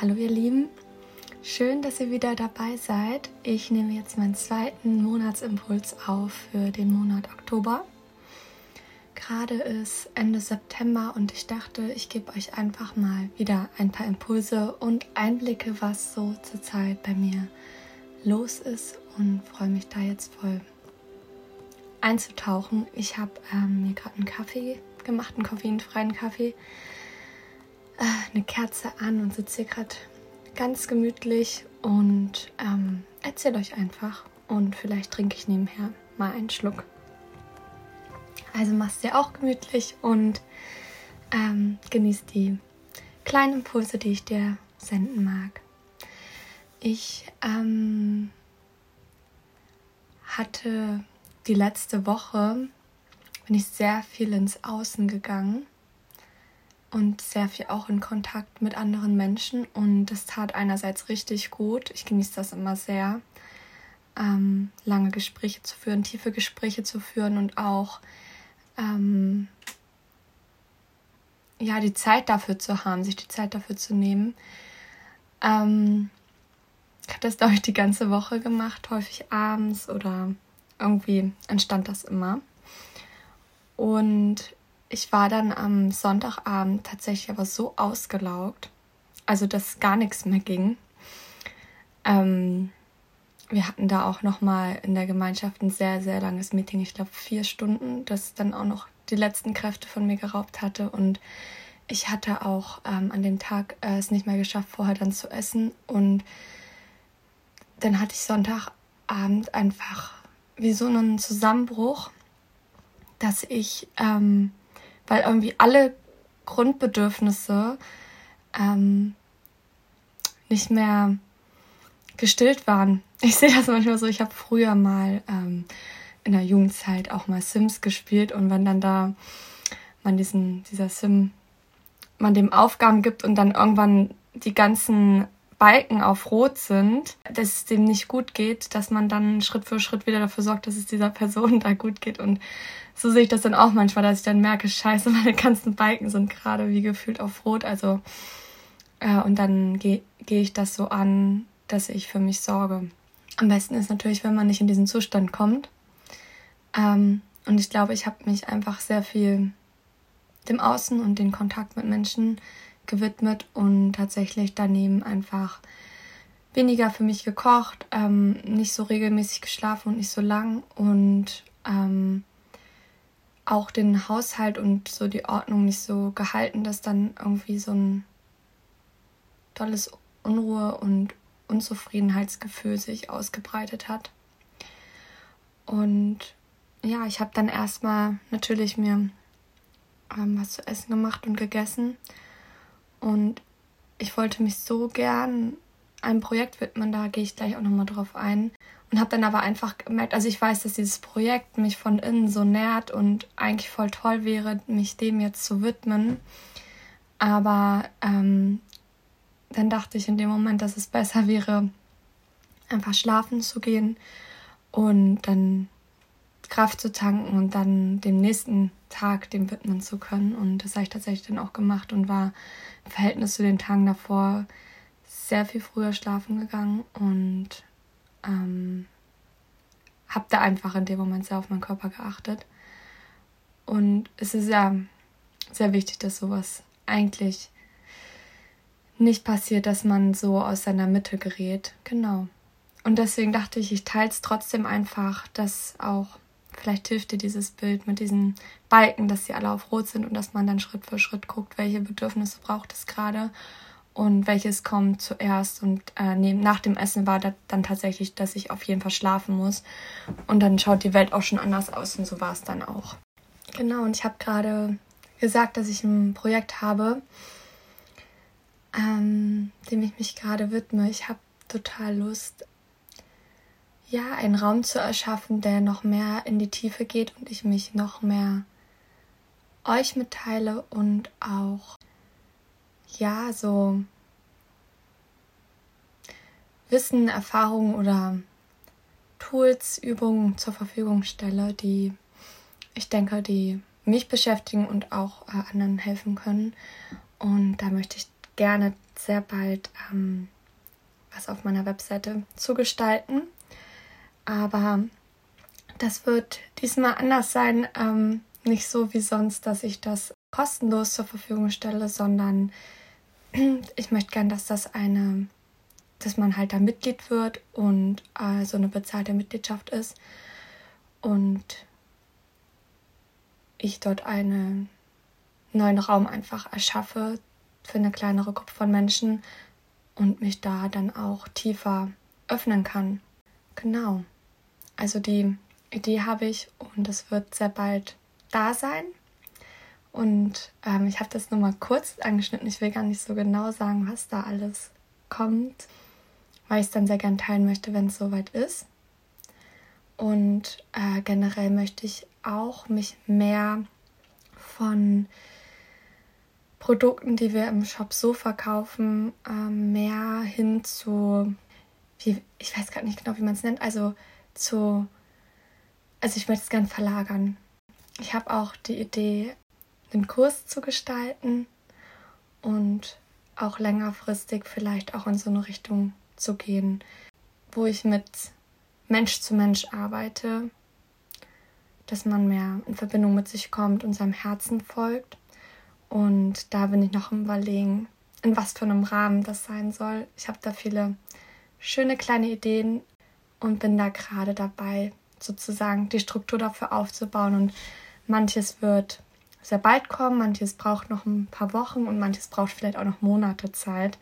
hallo ihr Lieben. Schön, dass ihr wieder dabei seid. Ich nehme jetzt meinen zweiten Monatsimpuls auf für den Monat Oktober. Gerade ist Ende September und ich dachte, ich gebe euch einfach mal wieder ein paar Impulse und Einblicke, was so zurzeit bei mir los ist und freue mich da jetzt voll einzutauchen. Ich habe ähm, mir gerade einen Kaffee gemacht, einen koffeinfreien Kaffee, eine Kerze an und sitze hier gerade ganz gemütlich und ähm, erzähle euch einfach. Und vielleicht trinke ich nebenher mal einen Schluck. Also machst dir auch gemütlich und ähm, genießt die kleinen Impulse, die ich dir senden mag. Ich ähm, hatte die letzte Woche bin ich sehr viel ins Außen gegangen und sehr viel auch in Kontakt mit anderen Menschen und das tat einerseits richtig gut. Ich genieße das immer sehr, ähm, lange Gespräche zu führen, tiefe Gespräche zu führen und auch ähm, ja die Zeit dafür zu haben, sich die Zeit dafür zu nehmen. Ähm, ich habe das glaube ich die ganze Woche gemacht, häufig abends oder irgendwie entstand das immer. Und ich war dann am Sonntagabend tatsächlich aber so ausgelaugt, also dass gar nichts mehr ging. Ähm, wir hatten da auch noch mal in der Gemeinschaft ein sehr sehr langes Meeting, ich glaube vier Stunden, das dann auch noch die letzten Kräfte von mir geraubt hatte und ich hatte auch ähm, an dem Tag äh, es nicht mehr geschafft, vorher dann zu essen und dann hatte ich Sonntagabend einfach wie so einen Zusammenbruch, dass ich, ähm, weil irgendwie alle Grundbedürfnisse ähm, nicht mehr gestillt waren. Ich sehe das manchmal so, ich habe früher mal ähm, in der Jugendzeit auch mal Sims gespielt und wenn dann da man diesen, dieser Sim, man dem Aufgaben gibt und dann irgendwann die ganzen Balken auf Rot sind, dass es dem nicht gut geht, dass man dann Schritt für Schritt wieder dafür sorgt, dass es dieser Person da gut geht. Und so sehe ich das dann auch manchmal, dass ich dann merke, scheiße, meine ganzen Balken sind gerade wie gefühlt auf Rot. Also, äh, und dann gehe geh ich das so an, dass ich für mich sorge. Am besten ist natürlich, wenn man nicht in diesen Zustand kommt. Ähm, und ich glaube, ich habe mich einfach sehr viel dem Außen und den Kontakt mit Menschen gewidmet und tatsächlich daneben einfach weniger für mich gekocht, ähm, nicht so regelmäßig geschlafen und nicht so lang und ähm, auch den Haushalt und so die Ordnung nicht so gehalten, dass dann irgendwie so ein tolles Unruhe und Unzufriedenheitsgefühl sich ausgebreitet hat. Und ja, ich habe dann erstmal natürlich mir ähm, was zu essen gemacht und gegessen und ich wollte mich so gern einem Projekt widmen, da gehe ich gleich auch nochmal drauf ein. Und habe dann aber einfach gemerkt, also ich weiß, dass dieses Projekt mich von innen so nährt und eigentlich voll toll wäre, mich dem jetzt zu widmen. Aber ähm, dann dachte ich in dem Moment, dass es besser wäre, einfach schlafen zu gehen und dann Kraft zu tanken und dann dem nächsten Tag dem widmen zu können. Und das habe ich tatsächlich dann auch gemacht und war im Verhältnis zu den Tagen davor sehr viel früher schlafen gegangen und ähm, habe da einfach in dem Moment sehr auf meinen Körper geachtet. Und es ist ja sehr wichtig, dass sowas eigentlich nicht passiert, dass man so aus seiner Mitte gerät. Genau. Und deswegen dachte ich, ich teile es trotzdem einfach, dass auch Vielleicht hilft dir dieses Bild mit diesen Balken, dass sie alle auf Rot sind und dass man dann Schritt für Schritt guckt, welche Bedürfnisse braucht es gerade und welches kommt zuerst. Und äh, neben, nach dem Essen war dann tatsächlich, dass ich auf jeden Fall schlafen muss. Und dann schaut die Welt auch schon anders aus und so war es dann auch. Genau, und ich habe gerade gesagt, dass ich ein Projekt habe, ähm, dem ich mich gerade widme. Ich habe total Lust, ja, einen Raum zu erschaffen, der noch mehr in die Tiefe geht und ich mich noch mehr euch mitteile und auch, ja, so Wissen, Erfahrungen oder Tools, Übungen zur Verfügung stelle, die ich denke, die mich beschäftigen und auch äh, anderen helfen können. Und da möchte ich gerne sehr bald ähm, was auf meiner Webseite zu gestalten. Aber das wird diesmal anders sein. Ähm, nicht so wie sonst, dass ich das kostenlos zur Verfügung stelle, sondern ich möchte gern, dass das eine, dass man halt da Mitglied wird und äh, so eine bezahlte Mitgliedschaft ist und ich dort einen neuen Raum einfach erschaffe für eine kleinere Gruppe von Menschen und mich da dann auch tiefer öffnen kann. Genau. Also die Idee habe ich und es wird sehr bald da sein. Und ähm, ich habe das nur mal kurz angeschnitten. Ich will gar nicht so genau sagen, was da alles kommt, weil ich es dann sehr gern teilen möchte, wenn es soweit ist. Und äh, generell möchte ich auch mich mehr von Produkten, die wir im Shop so verkaufen, äh, mehr hin zu, wie, ich weiß gerade nicht genau, wie man es nennt, also zu, also ich möchte es gerne verlagern. Ich habe auch die Idee, einen Kurs zu gestalten und auch längerfristig vielleicht auch in so eine Richtung zu gehen, wo ich mit Mensch zu Mensch arbeite, dass man mehr in Verbindung mit sich kommt und seinem Herzen folgt. Und da bin ich noch im Überlegen, in was für einem Rahmen das sein soll. Ich habe da viele schöne kleine Ideen und bin da gerade dabei, sozusagen die Struktur dafür aufzubauen. Und manches wird sehr bald kommen, manches braucht noch ein paar Wochen und manches braucht vielleicht auch noch Monate Zeit.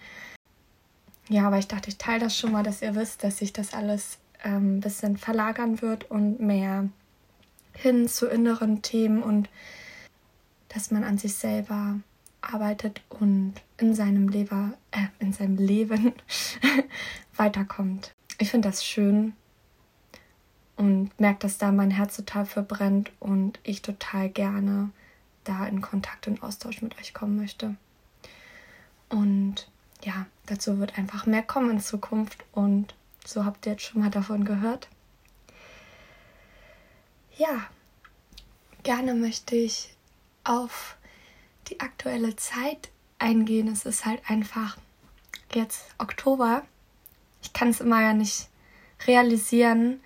Ja, aber ich dachte, ich teile das schon mal, dass ihr wisst, dass sich das alles ähm, ein bisschen verlagern wird und mehr hin zu inneren Themen und dass man an sich selber arbeitet und in seinem Leben, äh, in seinem Leben weiterkommt. Ich finde das schön und merke, dass da mein Herz total verbrennt und ich total gerne da in Kontakt und Austausch mit euch kommen möchte. Und ja, dazu wird einfach mehr kommen in Zukunft und so habt ihr jetzt schon mal davon gehört. Ja, gerne möchte ich auf die aktuelle Zeit eingehen. Es ist halt einfach jetzt Oktober. Ich kann es immer ja nicht realisieren,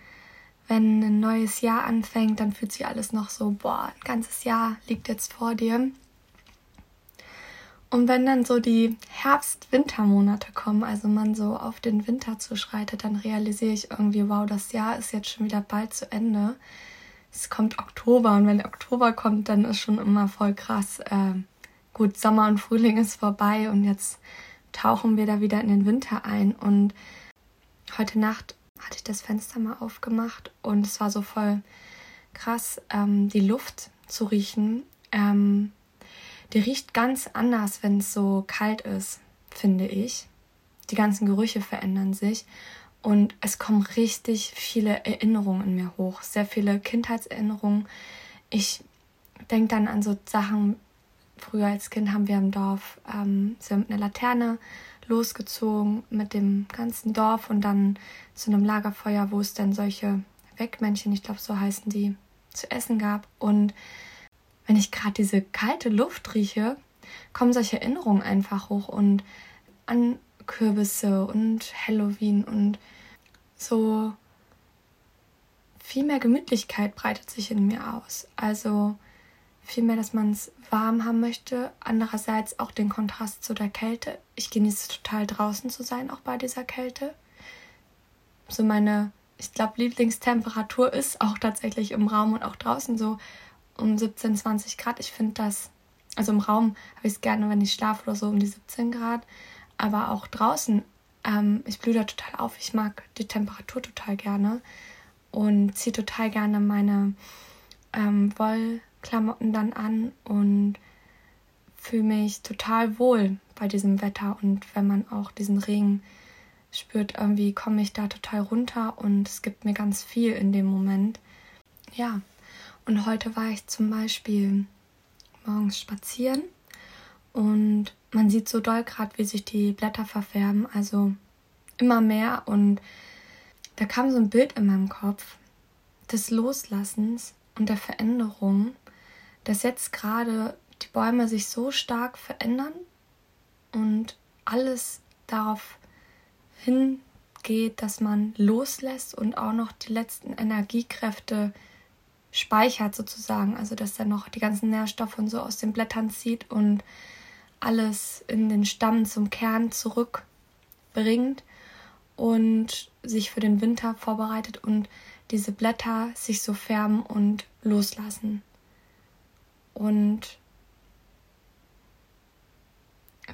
wenn ein neues Jahr anfängt, dann fühlt sich alles noch so, boah, ein ganzes Jahr liegt jetzt vor dir. Und wenn dann so die Herbst-Wintermonate kommen, also man so auf den Winter zuschreitet, dann realisiere ich irgendwie, wow, das Jahr ist jetzt schon wieder bald zu Ende. Es kommt Oktober und wenn Oktober kommt, dann ist schon immer voll krass. Äh, gut, Sommer und Frühling ist vorbei und jetzt tauchen wir da wieder in den Winter ein. Und heute Nacht hatte ich das Fenster mal aufgemacht und es war so voll krass, ähm, die Luft zu riechen. Ähm, die riecht ganz anders, wenn es so kalt ist, finde ich. Die ganzen Gerüche verändern sich und es kommen richtig viele Erinnerungen in mir hoch, sehr viele Kindheitserinnerungen. Ich denke dann an so Sachen, früher als Kind haben wir im Dorf ähm, sind mit einer Laterne losgezogen mit dem ganzen Dorf und dann zu einem Lagerfeuer, wo es dann solche Wegmännchen, ich glaube so heißen die, zu essen gab. Und wenn ich gerade diese kalte Luft rieche, kommen solche Erinnerungen einfach hoch und an Kürbisse und Halloween und so viel mehr Gemütlichkeit breitet sich in mir aus. Also vielmehr, dass man es warm haben möchte. Andererseits auch den Kontrast zu der Kälte. Ich genieße es total draußen zu sein, auch bei dieser Kälte. So meine, ich glaube, Lieblingstemperatur ist auch tatsächlich im Raum und auch draußen so um 17, 20 Grad. Ich finde das, also im Raum habe ich es gerne, wenn ich schlafe oder so um die 17 Grad. Aber auch draußen, ähm, ich blühe da total auf. Ich mag die Temperatur total gerne und ziehe total gerne meine ähm, Woll Klamotten dann an und fühle mich total wohl bei diesem Wetter. Und wenn man auch diesen Regen spürt, irgendwie komme ich da total runter und es gibt mir ganz viel in dem Moment. Ja, und heute war ich zum Beispiel morgens spazieren und man sieht so doll gerade, wie sich die Blätter verfärben, also immer mehr. Und da kam so ein Bild in meinem Kopf des Loslassens und der Veränderung dass jetzt gerade die Bäume sich so stark verändern und alles darauf hingeht, dass man loslässt und auch noch die letzten Energiekräfte speichert sozusagen. Also dass er noch die ganzen Nährstoffe und so aus den Blättern zieht und alles in den Stamm zum Kern zurückbringt und sich für den Winter vorbereitet und diese Blätter sich so färben und loslassen. Und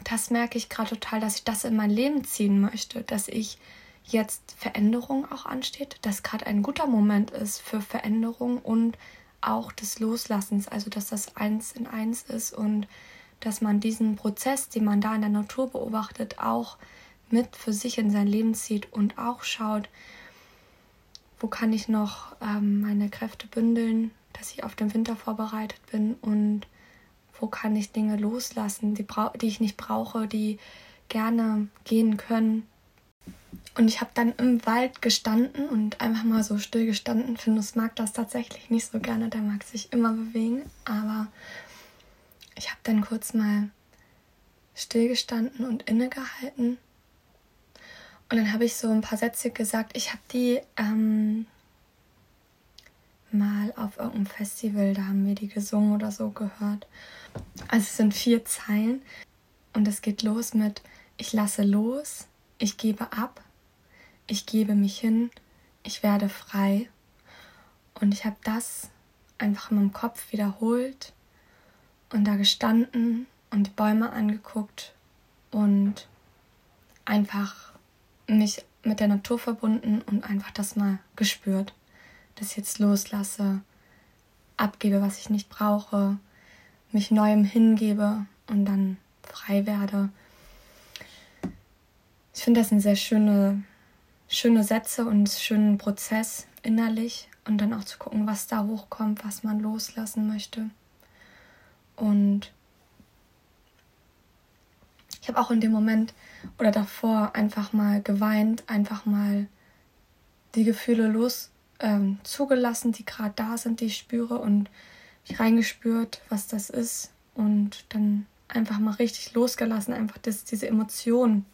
das merke ich gerade total, dass ich das in mein Leben ziehen möchte, dass ich jetzt Veränderung auch ansteht, dass gerade ein guter Moment ist für Veränderung und auch des Loslassens, also dass das eins in eins ist und dass man diesen Prozess, den man da in der Natur beobachtet, auch mit für sich in sein Leben zieht und auch schaut, wo kann ich noch ähm, meine Kräfte bündeln, dass ich auf den Winter vorbereitet bin und wo kann ich Dinge loslassen, die, die ich nicht brauche, die gerne gehen können. Und ich habe dann im Wald gestanden und einfach mal so still gestanden. Findus mag das tatsächlich nicht so gerne, der mag sich immer bewegen. Aber ich habe dann kurz mal still gestanden und innegehalten. Und dann habe ich so ein paar Sätze gesagt. Ich habe die ähm, mal auf irgendeinem Festival, da haben wir die gesungen oder so gehört. Also es sind vier Zeilen und es geht los mit Ich lasse los, ich gebe ab, ich gebe mich hin, ich werde frei. Und ich habe das einfach in meinem Kopf wiederholt und da gestanden und die Bäume angeguckt und einfach mich mit der Natur verbunden und einfach das mal gespürt das jetzt loslasse, abgebe, was ich nicht brauche, mich neuem hingebe und dann frei werde. Ich finde das eine sehr schöne, schöne Sätze und schönen Prozess innerlich und dann auch zu gucken, was da hochkommt, was man loslassen möchte. Und ich habe auch in dem Moment oder davor einfach mal geweint, einfach mal die Gefühle los ähm, zugelassen, die gerade da sind, die ich spüre und mich reingespürt, was das ist und dann einfach mal richtig losgelassen, einfach das, diese Emotionen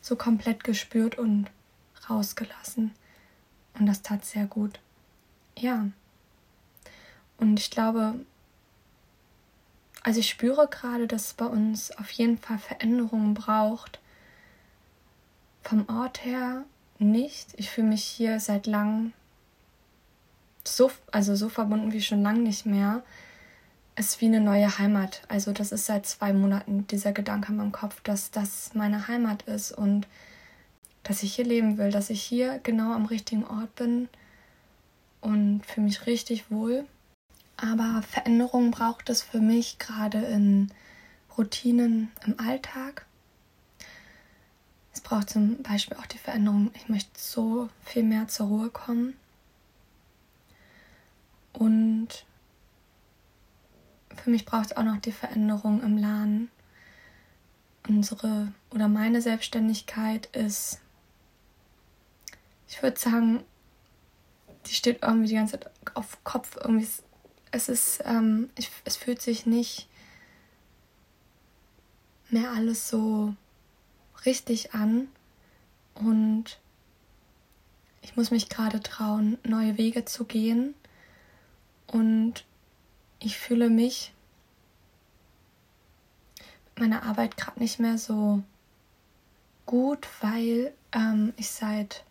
so komplett gespürt und rausgelassen. Und das tat sehr gut. Ja. Und ich glaube, also ich spüre gerade, dass es bei uns auf jeden Fall Veränderungen braucht. Vom Ort her nicht. Ich fühle mich hier seit langem so, also so verbunden wie schon lange nicht mehr. Es ist wie eine neue Heimat. Also das ist seit zwei Monaten dieser Gedanke in meinem Kopf, dass das meine Heimat ist und dass ich hier leben will, dass ich hier genau am richtigen Ort bin und fühle mich richtig wohl. Aber Veränderung braucht es für mich gerade in Routinen im Alltag. Es braucht zum Beispiel auch die Veränderung, ich möchte so viel mehr zur Ruhe kommen. Und für mich braucht es auch noch die Veränderung im Laden. Unsere oder meine Selbstständigkeit ist, ich würde sagen, die steht irgendwie die ganze Zeit auf Kopf. Irgendwie, es ist, ähm, ich, es fühlt sich nicht mehr alles so richtig an und ich muss mich gerade trauen, neue Wege zu gehen und ich fühle mich mit meiner Arbeit gerade nicht mehr so gut, weil ähm, ich seit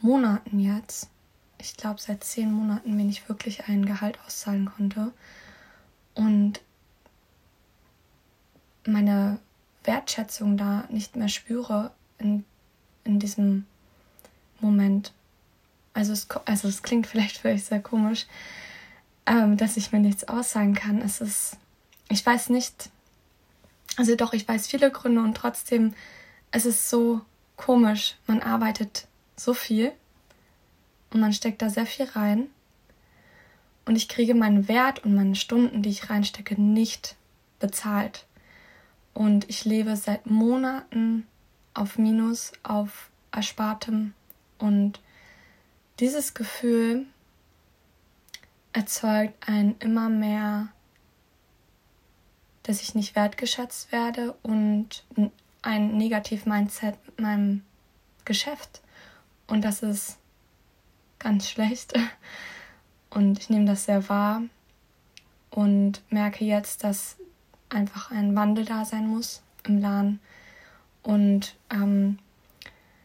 Monaten jetzt, ich glaube seit zehn Monaten, mir nicht wirklich ein Gehalt auszahlen konnte und meine Wertschätzung da nicht mehr spüre in, in diesem Moment. Also es, also es klingt vielleicht für euch sehr komisch, ähm, dass ich mir nichts aussagen kann. Es ist, ich weiß nicht, also doch, ich weiß viele Gründe und trotzdem, es ist so komisch. Man arbeitet so viel und man steckt da sehr viel rein und ich kriege meinen Wert und meine Stunden, die ich reinstecke, nicht bezahlt. Und ich lebe seit Monaten auf Minus, auf Erspartem. Und dieses Gefühl erzeugt ein immer mehr dass ich nicht wertgeschätzt werde und ein Negativ-Mindset mit meinem Geschäft. Und das ist ganz schlecht. Und ich nehme das sehr wahr und merke jetzt, dass einfach ein Wandel da sein muss im Laden. Und ähm,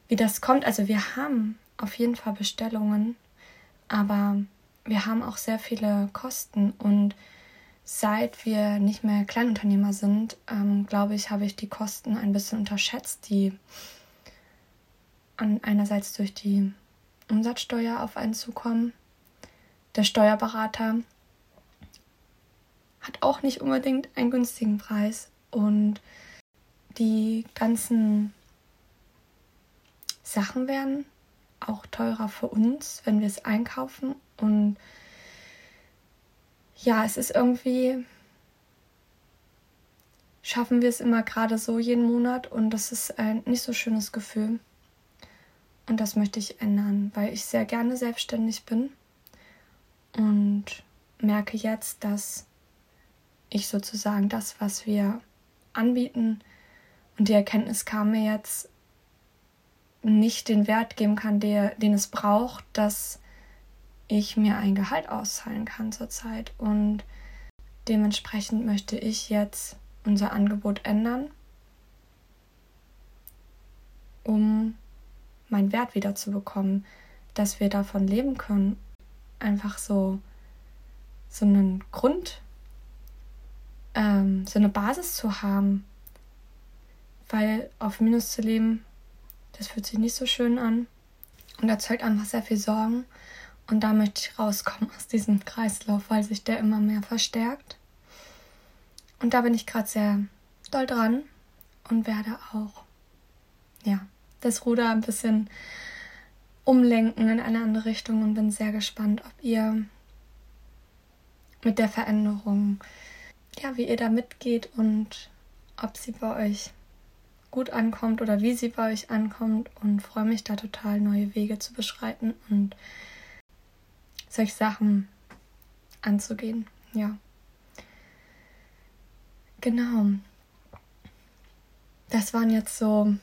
wie das kommt, also wir haben auf jeden Fall Bestellungen, aber wir haben auch sehr viele Kosten und seit wir nicht mehr Kleinunternehmer sind, ähm, glaube ich, habe ich die Kosten ein bisschen unterschätzt, die an, einerseits durch die Umsatzsteuer auf einen zukommen. Der Steuerberater hat auch nicht unbedingt einen günstigen Preis und die ganzen Sachen werden auch teurer für uns, wenn wir es einkaufen. Und ja, es ist irgendwie, schaffen wir es immer gerade so jeden Monat und das ist ein nicht so schönes Gefühl. Und das möchte ich ändern, weil ich sehr gerne selbstständig bin und merke jetzt, dass ich sozusagen das, was wir anbieten, und die Erkenntnis kam mir jetzt, nicht den Wert geben kann, der, den es braucht, dass ich mir ein Gehalt auszahlen kann zurzeit. Und dementsprechend möchte ich jetzt unser Angebot ändern, um meinen Wert wieder zu bekommen, dass wir davon leben können. Einfach so, so einen Grund, ähm, so eine Basis zu haben. Weil auf Minus zu leben das fühlt sich nicht so schön an und erzeugt einfach sehr viel Sorgen. Und da möchte ich rauskommen aus diesem Kreislauf, weil sich der immer mehr verstärkt. Und da bin ich gerade sehr doll dran und werde auch, ja, das Ruder ein bisschen umlenken in eine andere Richtung und bin sehr gespannt, ob ihr mit der Veränderung, ja, wie ihr da mitgeht und ob sie bei euch gut ankommt oder wie sie bei euch ankommt und freue mich da total, neue Wege zu beschreiten und solche Sachen anzugehen. Ja. Genau. Das waren jetzt so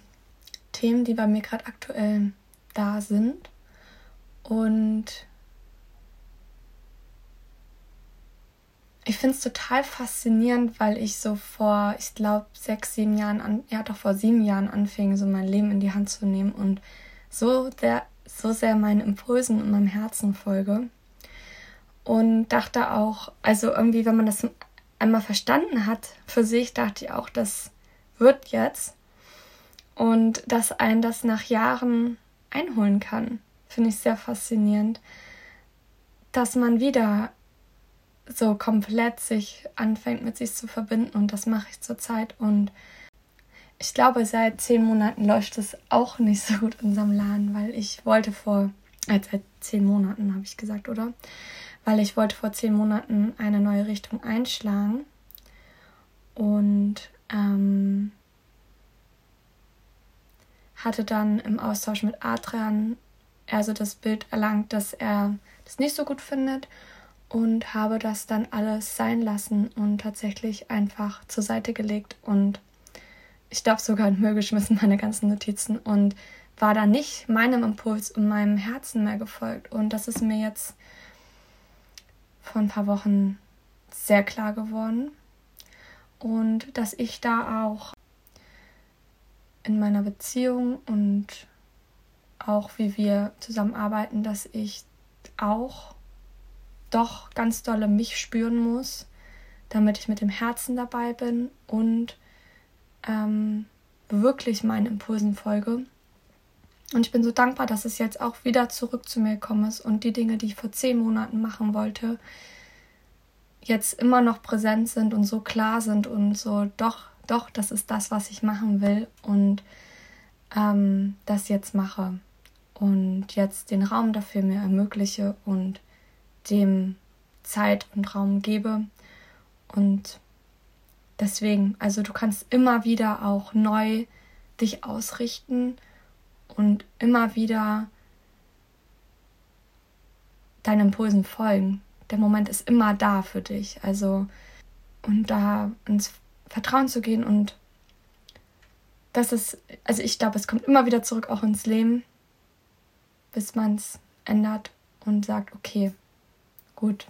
Themen, die bei mir gerade aktuell da sind. Und ich finde es total faszinierend, weil ich so vor, ich glaube, sechs, sieben Jahren, an, ja doch vor sieben Jahren anfing, so mein Leben in die Hand zu nehmen und so, der, so sehr meinen Impulsen und meinem Herzen folge. Und dachte auch, also irgendwie, wenn man das einmal verstanden hat für sich, dachte ich auch, das wird jetzt. Und dass ein das nach Jahren einholen kann, finde ich sehr faszinierend. Dass man wieder so komplett sich anfängt mit sich zu verbinden und das mache ich zurzeit. Und ich glaube, seit zehn Monaten läuft es auch nicht so gut in unserem Laden, weil ich wollte vor, äh, seit zehn Monaten habe ich gesagt, oder? Weil ich wollte vor zehn Monaten eine neue Richtung einschlagen. Und ähm, hatte dann im Austausch mit Adrian also das Bild erlangt, dass er das nicht so gut findet und habe das dann alles sein lassen und tatsächlich einfach zur Seite gelegt und ich glaube sogar in Müll geschmissen, meine ganzen Notizen und war da nicht meinem Impuls und meinem Herzen mehr gefolgt. Und das ist mir jetzt vor ein paar Wochen sehr klar geworden. Und dass ich da auch in meiner Beziehung und auch wie wir zusammenarbeiten, dass ich auch doch ganz dolle mich spüren muss, damit ich mit dem Herzen dabei bin und ähm, wirklich meinen Impulsen folge. Und ich bin so dankbar, dass es jetzt auch wieder zurück zu mir gekommen ist und die Dinge, die ich vor zehn Monaten machen wollte, jetzt immer noch präsent sind und so klar sind und so, doch, doch, das ist das, was ich machen will und ähm, das jetzt mache und jetzt den Raum dafür mir ermögliche und dem Zeit und Raum gebe. Und deswegen, also du kannst immer wieder auch neu dich ausrichten und immer wieder deinen Impulsen folgen. Der Moment ist immer da für dich. Also und da ins Vertrauen zu gehen und das ist, also ich glaube, es kommt immer wieder zurück auch ins Leben, bis man es ändert und sagt, okay, gut,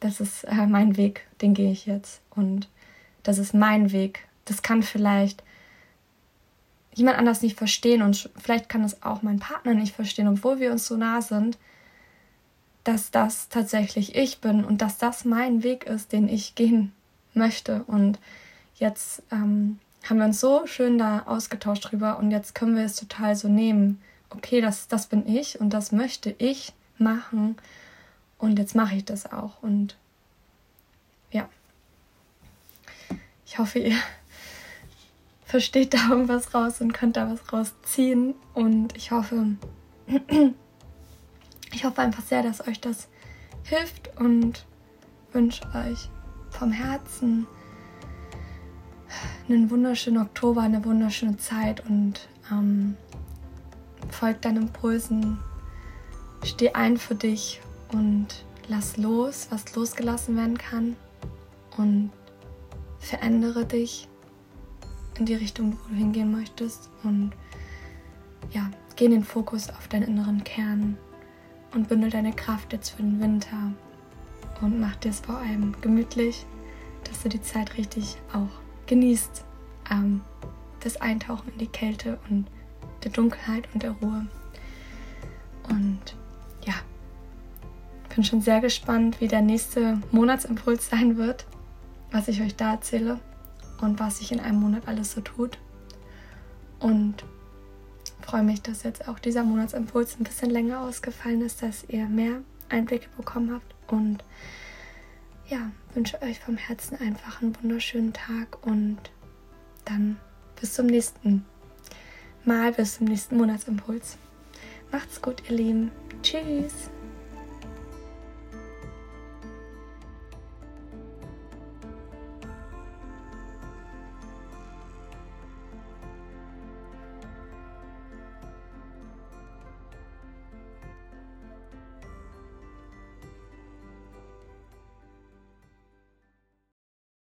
das ist äh, mein Weg, den gehe ich jetzt und das ist mein Weg. Das kann vielleicht jemand anders nicht verstehen und vielleicht kann es auch mein Partner nicht verstehen, obwohl wir uns so nah sind, dass das tatsächlich ich bin und dass das mein Weg ist, den ich gehen möchte. Und jetzt ähm, haben wir uns so schön da ausgetauscht drüber und jetzt können wir es total so nehmen. Okay, das, das bin ich und das möchte ich machen und jetzt mache ich das auch. Und ja, ich hoffe, ihr versteht da irgendwas raus und könnt da was rausziehen. Und ich hoffe, ich hoffe einfach sehr, dass euch das hilft und wünsche euch vom Herzen einen wunderschönen Oktober, eine wunderschöne Zeit und ähm, folgt deinen Impulsen, steh ein für dich und lass los, was losgelassen werden kann und verändere dich in die Richtung, wo du hingehen möchtest und ja, geh in den Fokus auf deinen inneren Kern und bündel deine Kraft jetzt für den Winter und mach dir es vor allem gemütlich, dass du die Zeit richtig auch genießt. Ähm, das Eintauchen in die Kälte und der Dunkelheit und der Ruhe. Und bin schon sehr gespannt, wie der nächste Monatsimpuls sein wird, was ich euch da erzähle und was sich in einem Monat alles so tut. Und freue mich, dass jetzt auch dieser Monatsimpuls ein bisschen länger ausgefallen ist, dass ihr mehr Einblicke bekommen habt. Und ja, wünsche euch vom Herzen einfach einen wunderschönen Tag und dann bis zum nächsten Mal, bis zum nächsten Monatsimpuls. Macht's gut, ihr Lieben. Tschüss.